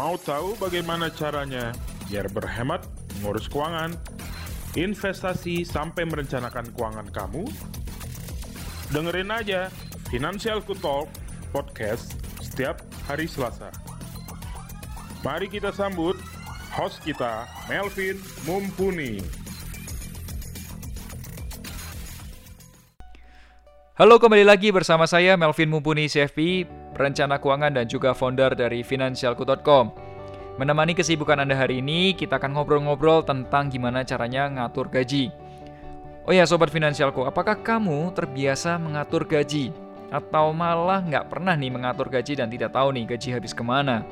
Mau tahu bagaimana caranya biar berhemat, mengurus keuangan, investasi sampai merencanakan keuangan kamu? Dengerin aja Financial Talk podcast setiap hari Selasa. Mari kita sambut host kita, Melvin Mumpuni. Halo, kembali lagi bersama saya Melvin Mumpuni CFP, perencana keuangan dan juga founder dari financialku.com. Menemani kesibukan Anda hari ini, kita akan ngobrol-ngobrol tentang gimana caranya ngatur gaji. Oh ya, Sobat Finansialku, apakah kamu terbiasa mengatur gaji? Atau malah nggak pernah nih mengatur gaji dan tidak tahu nih gaji habis ke mana?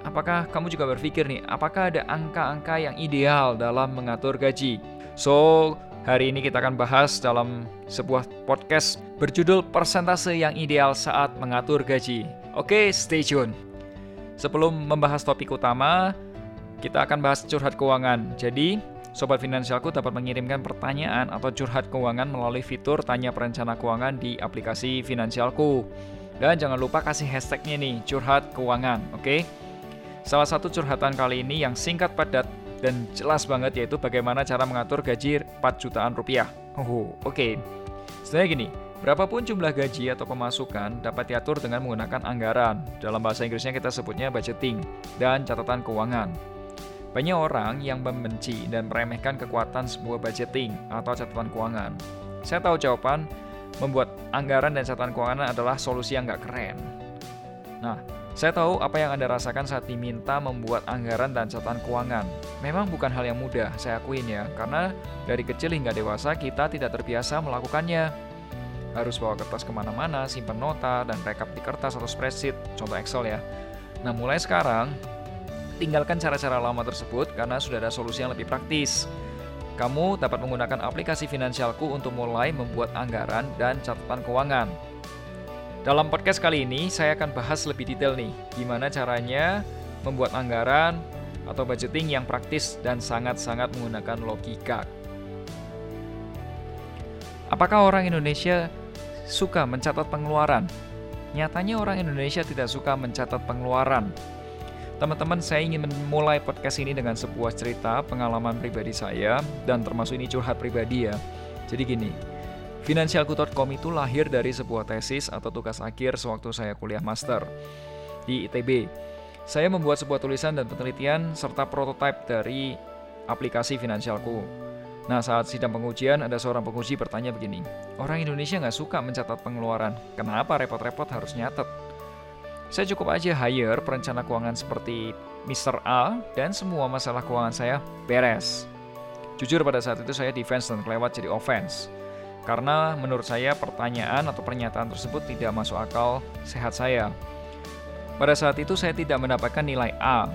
Apakah kamu juga berpikir nih, apakah ada angka-angka yang ideal dalam mengatur gaji? So, Hari ini kita akan bahas dalam sebuah podcast berjudul persentase yang ideal saat mengatur gaji. Oke, stay tune. Sebelum membahas topik utama, kita akan bahas curhat keuangan. Jadi, Sobat Finansialku dapat mengirimkan pertanyaan atau curhat keuangan melalui fitur Tanya Perencana Keuangan di aplikasi Finansialku. Dan jangan lupa kasih hashtagnya nih, curhat keuangan, oke? Salah satu curhatan kali ini yang singkat padat dan jelas banget yaitu bagaimana cara mengatur gaji 4 jutaan rupiah. Oh, oke. Okay. Sebenarnya gini, berapapun jumlah gaji atau pemasukan dapat diatur dengan menggunakan anggaran. Dalam bahasa Inggrisnya kita sebutnya budgeting dan catatan keuangan. Banyak orang yang membenci dan meremehkan kekuatan sebuah budgeting atau catatan keuangan. Saya tahu jawaban membuat anggaran dan catatan keuangan adalah solusi yang nggak keren. Nah, saya tahu apa yang Anda rasakan saat diminta membuat anggaran dan catatan keuangan. Memang bukan hal yang mudah, saya akuin ya, karena dari kecil hingga dewasa kita tidak terbiasa melakukannya. Harus bawa kertas ke mana-mana, simpan nota, dan rekap di kertas atau spreadsheet, contoh Excel ya. Nah mulai sekarang, tinggalkan cara-cara lama tersebut karena sudah ada solusi yang lebih praktis. Kamu dapat menggunakan aplikasi finansialku untuk mulai membuat anggaran dan catatan keuangan. Dalam podcast kali ini, saya akan bahas lebih detail nih, gimana caranya membuat anggaran atau budgeting yang praktis dan sangat-sangat menggunakan logika. Apakah orang Indonesia suka mencatat pengeluaran? Nyatanya orang Indonesia tidak suka mencatat pengeluaran. Teman-teman, saya ingin memulai podcast ini dengan sebuah cerita pengalaman pribadi saya dan termasuk ini curhat pribadi ya. Jadi gini, Finansialku.com itu lahir dari sebuah tesis atau tugas akhir sewaktu saya kuliah master di ITB. Saya membuat sebuah tulisan dan penelitian serta prototipe dari aplikasi Finansialku. Nah, saat sidang pengujian, ada seorang penguji bertanya begini, orang Indonesia nggak suka mencatat pengeluaran, kenapa repot-repot harus nyatet? Saya cukup aja hire perencana keuangan seperti Mr. A dan semua masalah keuangan saya beres. Jujur pada saat itu saya defense dan kelewat jadi offense. Karena menurut saya pertanyaan atau pernyataan tersebut tidak masuk akal sehat saya. Pada saat itu saya tidak mendapatkan nilai A,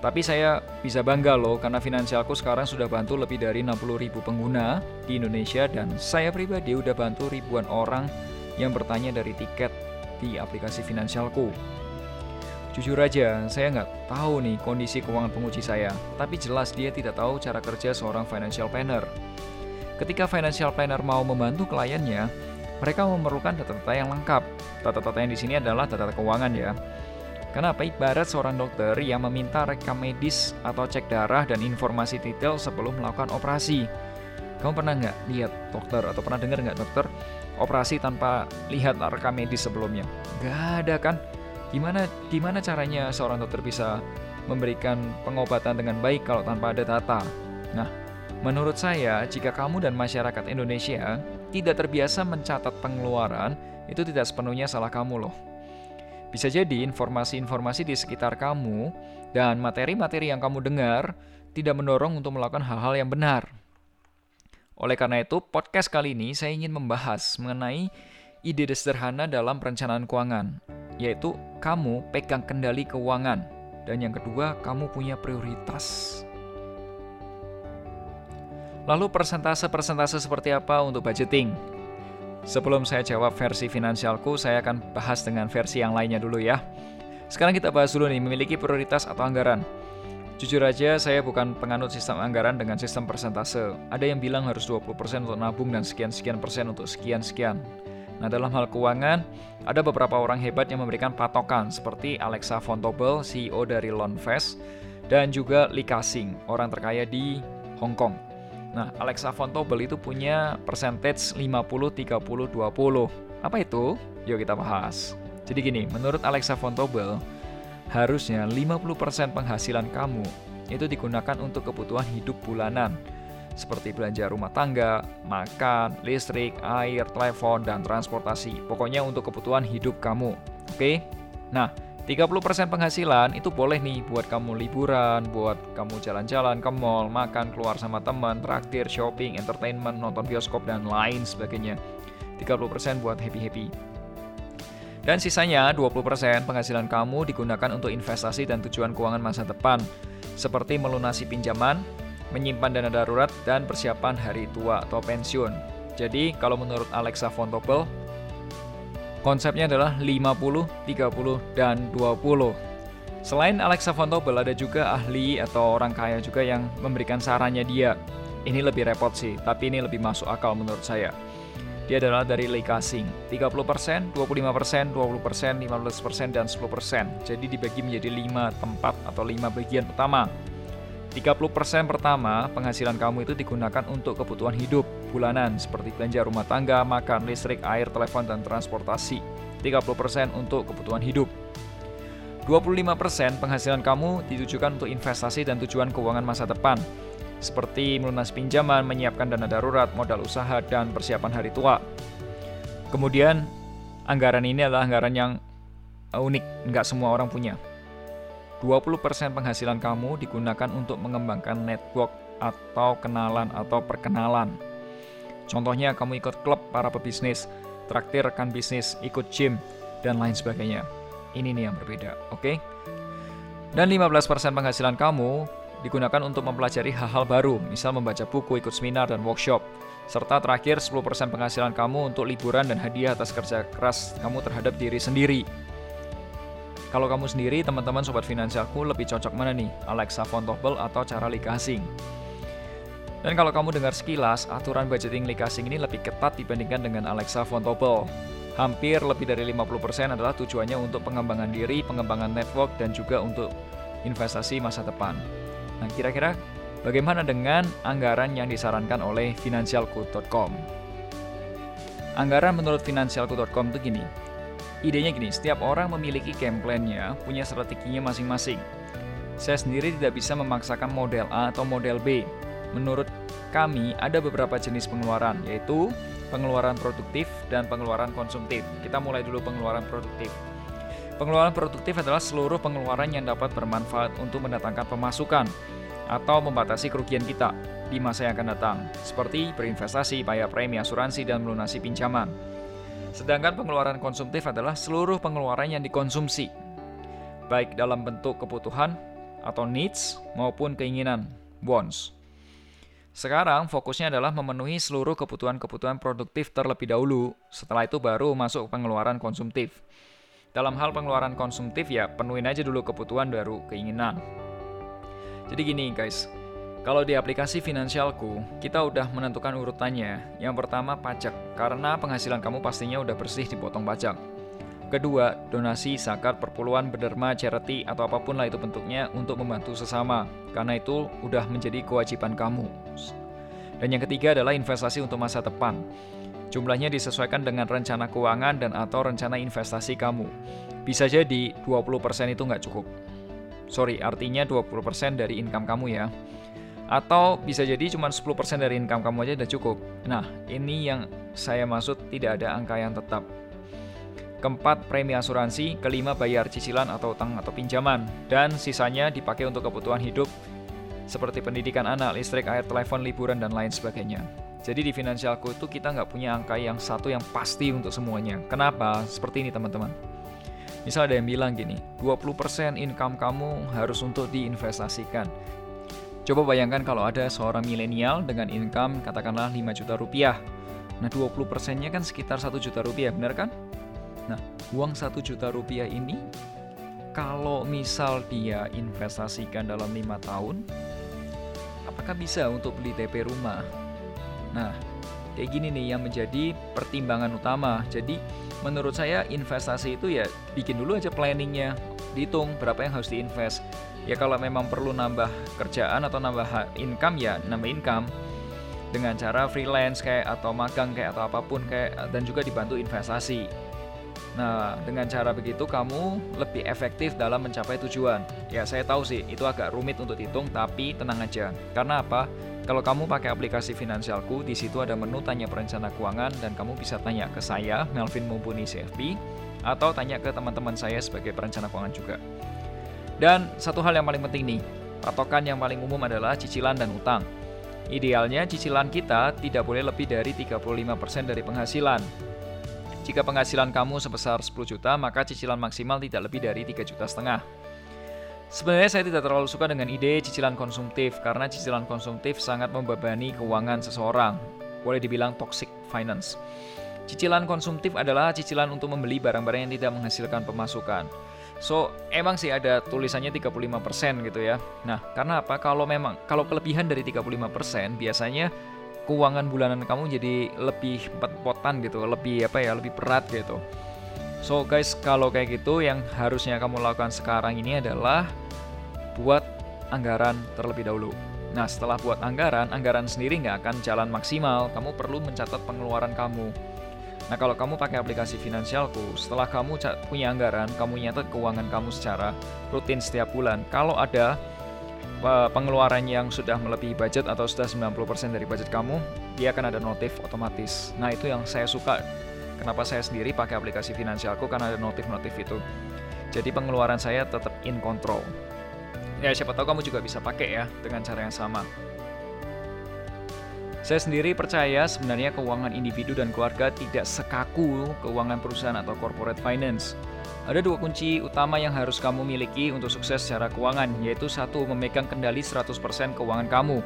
tapi saya bisa bangga loh karena finansialku sekarang sudah bantu lebih dari 60 ribu pengguna di Indonesia dan saya pribadi udah bantu ribuan orang yang bertanya dari tiket di aplikasi finansialku. Jujur aja, saya nggak tahu nih kondisi keuangan penguji saya, tapi jelas dia tidak tahu cara kerja seorang financial planner. Ketika financial planner mau membantu kliennya, mereka memerlukan data-data yang lengkap. Data-data yang di sini adalah data keuangan ya. Kenapa? Ibarat seorang dokter yang meminta rekam medis atau cek darah dan informasi detail sebelum melakukan operasi. Kamu pernah nggak lihat dokter atau pernah dengar nggak dokter operasi tanpa lihat rekam medis sebelumnya? Gak ada kan? Gimana gimana caranya seorang dokter bisa memberikan pengobatan dengan baik kalau tanpa ada data? Nah, Menurut saya, jika kamu dan masyarakat Indonesia tidak terbiasa mencatat pengeluaran, itu tidak sepenuhnya salah kamu loh. Bisa jadi informasi-informasi di sekitar kamu dan materi-materi yang kamu dengar tidak mendorong untuk melakukan hal-hal yang benar. Oleh karena itu, podcast kali ini saya ingin membahas mengenai ide sederhana dalam perencanaan keuangan, yaitu kamu pegang kendali keuangan, dan yang kedua, kamu punya prioritas. Lalu persentase-persentase seperti apa untuk budgeting? Sebelum saya jawab versi finansialku, saya akan bahas dengan versi yang lainnya dulu ya. Sekarang kita bahas dulu nih, memiliki prioritas atau anggaran. Jujur aja, saya bukan penganut sistem anggaran dengan sistem persentase. Ada yang bilang harus 20% untuk nabung dan sekian-sekian persen untuk sekian-sekian. Nah, dalam hal keuangan, ada beberapa orang hebat yang memberikan patokan seperti Alexa von Tobel, CEO dari Loanfest, dan juga Lee Ka-sing, orang terkaya di Hong Kong. Nah, Alexa von Tobel itu punya percentage 50 30 20. Apa itu? Yuk kita bahas. Jadi gini, menurut Alexa von Tobel, harusnya 50% penghasilan kamu itu digunakan untuk kebutuhan hidup bulanan seperti belanja rumah tangga, makan, listrik, air, telepon, dan transportasi. Pokoknya untuk kebutuhan hidup kamu. Oke? Nah, 30% penghasilan itu boleh nih buat kamu liburan, buat kamu jalan-jalan ke mall, makan, keluar sama teman, traktir, shopping, entertainment, nonton bioskop, dan lain sebagainya. 30% buat happy-happy. Dan sisanya 20% penghasilan kamu digunakan untuk investasi dan tujuan keuangan masa depan, seperti melunasi pinjaman, menyimpan dana darurat, dan persiapan hari tua atau pensiun. Jadi, kalau menurut Alexa von Tobel, konsepnya adalah 50, 30, dan 20. Selain Alexa von Tobel, ada juga ahli atau orang kaya juga yang memberikan sarannya dia. Ini lebih repot sih, tapi ini lebih masuk akal menurut saya. Dia adalah dari Lee Ka-sing, 30%, 25%, 20%, 15%, dan 10%. Jadi dibagi menjadi 5 tempat atau 5 bagian utama. 30% pertama penghasilan kamu itu digunakan untuk kebutuhan hidup bulanan seperti belanja rumah tangga, makan, listrik, air, telepon, dan transportasi. 30% untuk kebutuhan hidup. 25% penghasilan kamu ditujukan untuk investasi dan tujuan keuangan masa depan seperti melunasi pinjaman, menyiapkan dana darurat, modal usaha, dan persiapan hari tua. Kemudian, anggaran ini adalah anggaran yang unik, nggak semua orang punya. 20% penghasilan kamu digunakan untuk mengembangkan network atau kenalan atau perkenalan. Contohnya kamu ikut klub para pebisnis, traktir rekan bisnis, ikut gym, dan lain sebagainya. Ini nih yang berbeda, oke? Okay? Dan 15% penghasilan kamu digunakan untuk mempelajari hal-hal baru, misal membaca buku, ikut seminar, dan workshop. Serta terakhir 10% penghasilan kamu untuk liburan dan hadiah atas kerja keras kamu terhadap diri sendiri. Kalau kamu sendiri, teman-teman sobat finansialku lebih cocok mana nih? Alexa von Tobel atau cara Likasing? Dan kalau kamu dengar sekilas, aturan budgeting Likasing ini lebih ketat dibandingkan dengan Alexa von Tobel. Hampir lebih dari 50% adalah tujuannya untuk pengembangan diri, pengembangan network, dan juga untuk investasi masa depan. Nah, kira-kira bagaimana dengan anggaran yang disarankan oleh financialku.com? Anggaran menurut financialku.com itu gini, Idenya gini, setiap orang memiliki game plan-nya, punya strateginya masing-masing. Saya sendiri tidak bisa memaksakan model A atau model B. Menurut kami, ada beberapa jenis pengeluaran, yaitu pengeluaran produktif dan pengeluaran konsumtif. Kita mulai dulu pengeluaran produktif. Pengeluaran produktif adalah seluruh pengeluaran yang dapat bermanfaat untuk mendatangkan pemasukan atau membatasi kerugian kita di masa yang akan datang, seperti berinvestasi, bayar premi asuransi, dan melunasi pinjaman. Sedangkan pengeluaran konsumtif adalah seluruh pengeluaran yang dikonsumsi, baik dalam bentuk kebutuhan atau needs maupun keinginan, wants. Sekarang fokusnya adalah memenuhi seluruh kebutuhan-kebutuhan produktif terlebih dahulu, setelah itu baru masuk pengeluaran konsumtif. Dalam hal pengeluaran konsumtif ya penuhin aja dulu kebutuhan baru keinginan. Jadi gini guys, kalau di aplikasi Finansialku, kita udah menentukan urutannya. Yang pertama pajak, karena penghasilan kamu pastinya udah bersih dipotong pajak. Kedua, donasi, zakat, perpuluhan, berderma, charity, atau apa pun lah itu bentuknya untuk membantu sesama. Karena itu udah menjadi kewajiban kamu. Dan yang ketiga adalah investasi untuk masa depan. Jumlahnya disesuaikan dengan rencana keuangan dan atau rencana investasi kamu. Bisa jadi 20% itu nggak cukup. Sorry, artinya 20% dari income kamu ya atau bisa jadi cuma 10% dari income kamu aja udah cukup. Nah, ini yang saya maksud tidak ada angka yang tetap. Keempat, premi asuransi. Kelima, bayar cicilan atau utang atau pinjaman. Dan sisanya dipakai untuk kebutuhan hidup seperti pendidikan anak, listrik, air, telepon, liburan, dan lain sebagainya. Jadi di finansialku itu kita nggak punya angka yang satu yang pasti untuk semuanya. Kenapa? Seperti ini teman-teman. Misal ada yang bilang gini, 20% income kamu harus untuk diinvestasikan. Coba bayangkan kalau ada seorang milenial dengan income katakanlah 5 juta rupiah. Nah 20 persennya kan sekitar 1 juta rupiah, benar kan? Nah uang 1 juta rupiah ini kalau misal dia investasikan dalam 5 tahun, apakah bisa untuk beli TP rumah? Nah, kayak gini nih yang menjadi pertimbangan utama. Jadi menurut saya investasi itu ya bikin dulu aja planningnya, dihitung berapa yang harus diinvest. Ya kalau memang perlu nambah kerjaan atau nambah income ya nambah income dengan cara freelance kayak atau magang kayak atau apa pun kayak dan juga dibantu investasi. Nah, dengan cara begitu kamu lebih efektif dalam mencapai tujuan. Ya, saya tahu sih itu agak rumit untuk dihitung, tapi tenang aja. Karena apa? Kalau kamu pakai aplikasi finansialku, di situ ada menu tanya perencana keuangan dan kamu bisa tanya ke saya, Melvin Mumpuni CFP, atau tanya ke teman-teman saya sebagai perencana keuangan juga. Dan satu hal yang paling penting nih, patokan yang paling umum adalah cicilan dan utang. Idealnya cicilan kita tidak boleh lebih dari 35% dari penghasilan. Jika penghasilan kamu sebesar 10 juta, maka cicilan maksimal tidak lebih dari 3 juta setengah. Sebenarnya saya tidak terlalu suka dengan ide cicilan konsumtif karena cicilan konsumtif sangat membebani keuangan seseorang. Boleh dibilang toxic finance. Cicilan konsumtif adalah cicilan untuk membeli barang-barang yang tidak menghasilkan pemasukan. So, emang sih ada tulisannya 35% gitu ya. Nah, karena apa? Kalau memang kalau kelebihan dari 35%, biasanya keuangan bulanan kamu jadi lebih potan gitu, lebih apa ya, lebih berat gitu. So, guys, kalau kayak gitu yang harusnya kamu lakukan sekarang ini adalah buat anggaran terlebih dahulu. Nah, setelah buat anggaran, anggaran sendiri nggak akan jalan maksimal. Kamu perlu mencatat pengeluaran kamu Nah, kalau kamu pakai aplikasi finansialku, setelah kamu punya anggaran, kamu nyatet keuangan kamu secara rutin setiap bulan. Kalau ada pengeluaran yang sudah melebihi budget atau sudah 90% dari budget kamu, dia akan ada notif otomatis. Nah, itu yang saya suka. Kenapa saya sendiri pakai aplikasi finansialku karena ada notif-notif itu. Jadi pengeluaran saya tetap in control. Ya, siapa tahu kamu juga bisa pakai ya dengan cara yang sama. Saya sendiri percaya sebenarnya keuangan individu dan keluarga tidak sekaku keuangan perusahaan atau corporate finance. Ada dua kunci utama yang harus kamu miliki untuk sukses secara keuangan, yaitu satu, memegang kendali 100% keuangan kamu,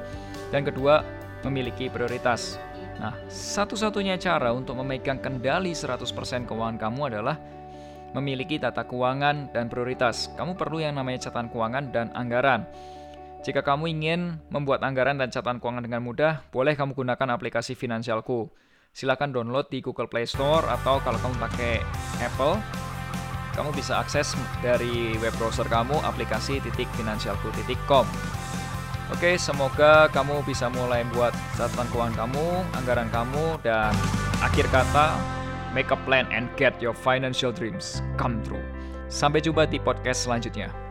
dan kedua, memiliki prioritas. Nah, satu-satunya cara untuk memegang kendali 100% keuangan kamu adalah memiliki tata keuangan dan prioritas. Kamu perlu yang namanya catatan keuangan dan anggaran. Jika kamu ingin membuat anggaran dan catatan keuangan dengan mudah, boleh kamu gunakan aplikasi Finansialku. Silakan download di Google Play Store atau kalau kamu pakai Apple, kamu bisa akses dari web browser kamu aplikasi titik finansialku.com. Oke, semoga kamu bisa mulai buat catatan keuangan kamu, anggaran kamu, dan akhir kata, make a plan and get your financial dreams come true. Sampai jumpa di podcast selanjutnya.